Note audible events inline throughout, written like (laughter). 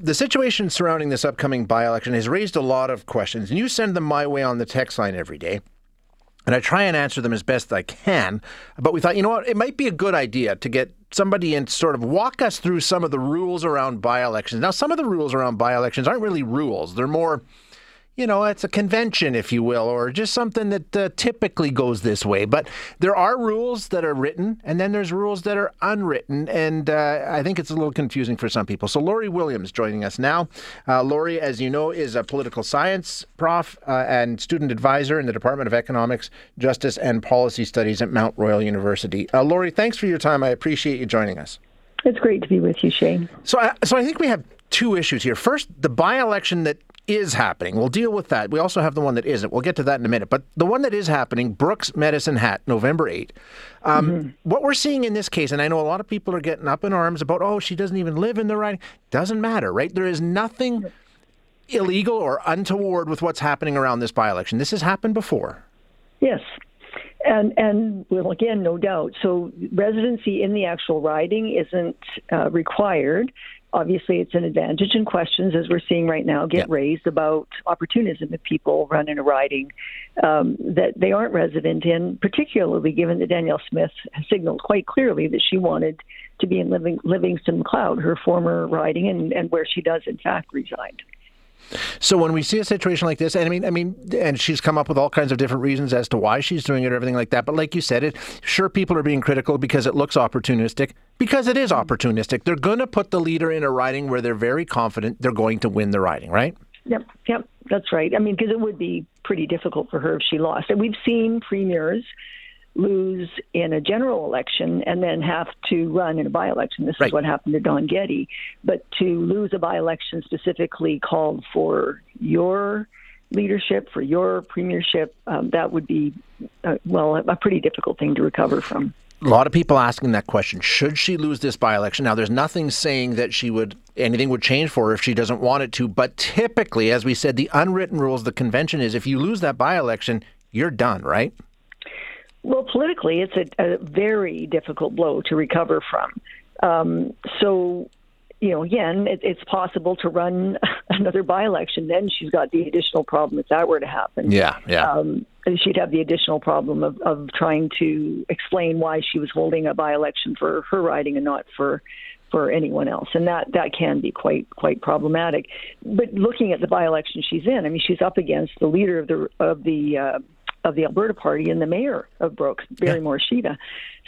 The situation surrounding this upcoming by election has raised a lot of questions, and you send them my way on the text line every day. And I try and answer them as best I can. But we thought, you know what, it might be a good idea to get somebody to sort of walk us through some of the rules around by elections. Now, some of the rules around by elections aren't really rules, they're more you know, it's a convention, if you will, or just something that uh, typically goes this way. But there are rules that are written, and then there's rules that are unwritten, and uh, I think it's a little confusing for some people. So Lori Williams joining us now. Uh, Lori, as you know, is a political science prof uh, and student advisor in the Department of Economics, Justice, and Policy Studies at Mount Royal University. Uh, Lori, thanks for your time. I appreciate you joining us. It's great to be with you, Shane. So, uh, so I think we have two issues here. First, the by-election that is happening. We'll deal with that. We also have the one that isn't. We'll get to that in a minute. But the one that is happening, Brooks Medicine Hat, November 8. Um, mm-hmm. What we're seeing in this case, and I know a lot of people are getting up in arms about, oh, she doesn't even live in the riding. Doesn't matter, right? There is nothing illegal or untoward with what's happening around this by election. This has happened before. Yes. And and well, again, no doubt. So residency in the actual riding isn't uh, required obviously it's an advantage and questions as we're seeing right now get yeah. raised about opportunism if people running in a riding um, that they aren't resident in particularly given that danielle smith has signaled quite clearly that she wanted to be in Living, livingstone macleod her former riding and, and where she does in fact reside so when we see a situation like this, and I mean, I mean, and she's come up with all kinds of different reasons as to why she's doing it, or everything like that. But like you said, it sure people are being critical because it looks opportunistic. Because it is opportunistic, they're going to put the leader in a riding where they're very confident they're going to win the riding, right? Yep, yep, that's right. I mean, because it would be pretty difficult for her if she lost. And we've seen premiers lose in a general election and then have to run in a by election. This right. is what happened to Don Getty. But to lose a by election specifically called for your leadership, for your premiership, um, that would be, uh, well, a pretty difficult thing to recover from. A lot of people asking that question. Should she lose this by election? Now, there's nothing saying that she would anything would change for her if she doesn't want it to. But typically, as we said, the unwritten rules, the convention is if you lose that by election, you're done, right? Well, politically, it's a, a very difficult blow to recover from. Um, so, you know, again, it, it's possible to run (laughs) another by election. Then she's got the additional problem if that were to happen. Yeah, yeah. Um, she'd have the additional problem of, of trying to explain why she was holding a by election for her riding and not for for anyone else, and that that can be quite quite problematic. But looking at the by election she's in, I mean, she's up against the leader of the of the uh, of the Alberta Party and the mayor of Brooks, Barry yeah. Morishita.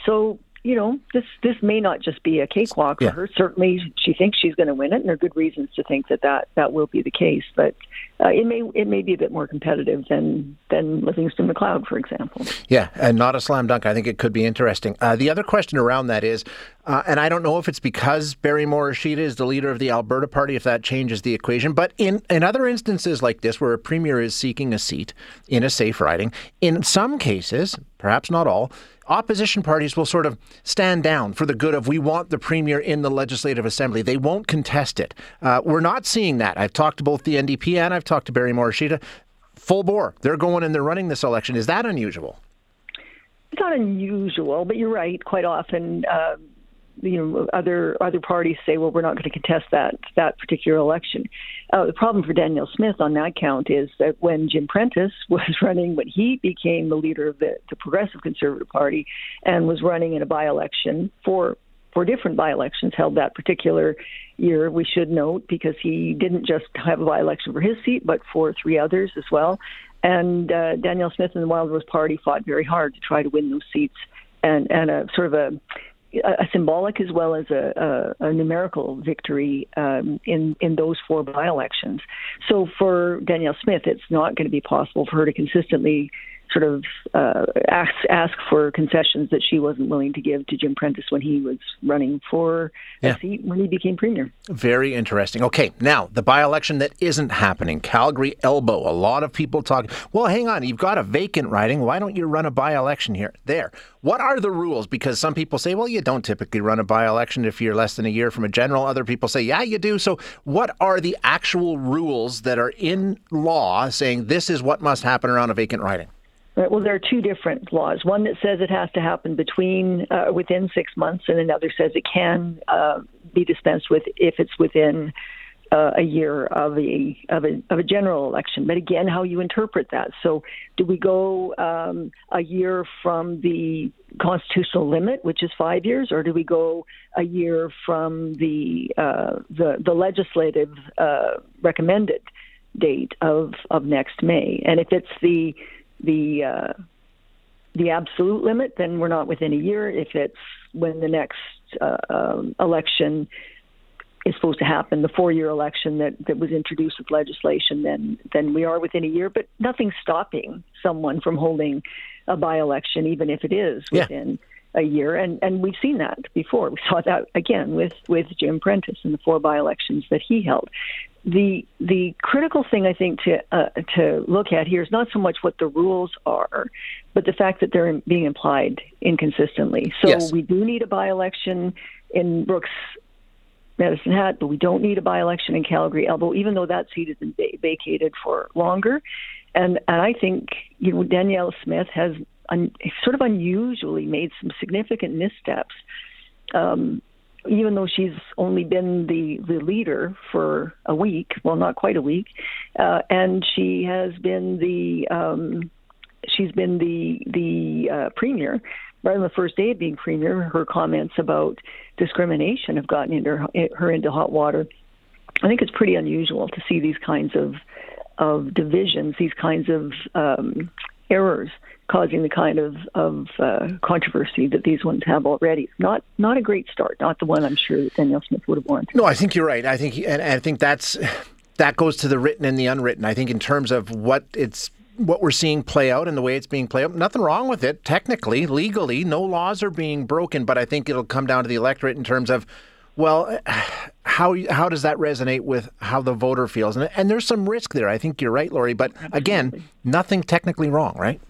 So you know, this this may not just be a cakewalk for yeah. her. Certainly, she thinks she's going to win it, and there are good reasons to think that that, that will be the case. But uh, it may it may be a bit more competitive than than Livingstone Macleod, for example. Yeah, and not a slam dunk. I think it could be interesting. Uh, the other question around that is, uh, and I don't know if it's because Barry Morishita is the leader of the Alberta Party, if that changes the equation. But in in other instances like this, where a premier is seeking a seat in a safe riding, in some cases, perhaps not all opposition parties will sort of stand down for the good of we want the premier in the legislative assembly. They won't contest it. Uh, we're not seeing that. I've talked to both the NDP and I've talked to Barry Morishita. Full bore. They're going and they're running this election. Is that unusual? It's not unusual, but you're right. Quite often, uh, you know other other parties say, well, we're not going to contest that that particular election. Uh, the problem for Danielle Smith on that count is that when Jim Prentice (laughs) was running, when he became the leader of the, the Progressive Conservative Party and was running in a by-election for for different by-elections held that particular year, we should note, because he didn't just have a by-election for his seat, but for three others as well. And uh, Danielle Smith and the Wild Rose Party fought very hard to try to win those seats, and and a sort of a a symbolic as well as a, a, a numerical victory um, in in those four by elections. So for Danielle Smith, it's not going to be possible for her to consistently sort of uh, ask ask for concessions that she wasn't willing to give to Jim Prentice when he was running for yeah. seat when he became premier. Very interesting. Okay, now the by-election that isn't happening, Calgary Elbow. A lot of people talk. Well, hang on, you've got a vacant riding. Why don't you run a by-election here? There. What are the rules? Because some people say, well, you don't typically run a by-election if you're less than a year from a general. Other people say, yeah, you do. So, what are the actual rules that are in law saying this is what must happen around a vacant riding? Right. Well, there are two different laws. One that says it has to happen between uh, within six months, and another says it can uh, be dispensed with if it's within uh, a year of a, of a of a general election. But again, how you interpret that. So, do we go um, a year from the constitutional limit, which is five years, or do we go a year from the uh, the, the legislative uh, recommended date of of next May? And if it's the the uh, the absolute limit, then we're not within a year. If it's when the next uh, um, election is supposed to happen, the four-year election that, that was introduced with legislation, then then we are within a year. But nothing's stopping someone from holding a by-election, even if it is within yeah. a year. And and we've seen that before. We saw that again with with Jim Prentice in the four by-elections that he held. The the critical thing I think to uh, to look at here is not so much what the rules are, but the fact that they're being applied inconsistently. So yes. we do need a by-election in Brooks Medicine Hat, but we don't need a by-election in Calgary Elbow, even though that seat has been vacated for longer. And and I think you know Danielle Smith has un, sort of unusually made some significant missteps. Um, even though she's only been the, the leader for a week, well, not quite a week, uh, and she has been the um, she's been the the uh, premier right on the first day of being premier, her comments about discrimination have gotten into her, her into hot water. I think it's pretty unusual to see these kinds of of divisions, these kinds of um, errors causing the kind of of uh, controversy that these ones have already. Not not a great start. Not the one I'm sure that Danielle Smith would have wanted. No, I think you're right. I think and I think that's that goes to the written and the unwritten. I think in terms of what it's what we're seeing play out and the way it's being played out. Nothing wrong with it, technically, legally. No laws are being broken, but I think it'll come down to the electorate in terms of, well, how how does that resonate with how the voter feels? And, and there's some risk there. I think you're right, Lori. But again, nothing technically wrong, right?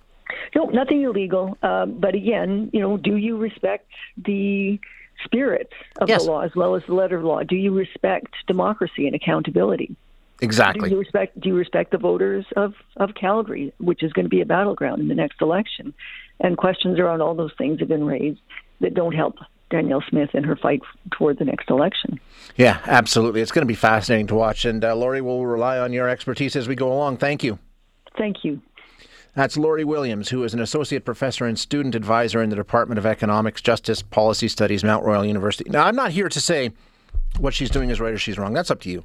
No, nothing illegal. Uh, but again, you know, do you respect the spirit of yes. the law as well as the letter of the law? Do you respect democracy and accountability? Exactly. Do you respect do you respect the voters of, of Calgary, which is going to be a battleground in the next election? And questions around all those things have been raised that don't help Danielle Smith in her fight toward the next election. Yeah, absolutely. It's going to be fascinating to watch. And uh, Lori will rely on your expertise as we go along. Thank you. Thank you. That's Lori Williams, who is an associate professor and student advisor in the Department of Economics, Justice, Policy Studies, Mount Royal University. Now, I'm not here to say what she's doing is right or she's wrong. That's up to you.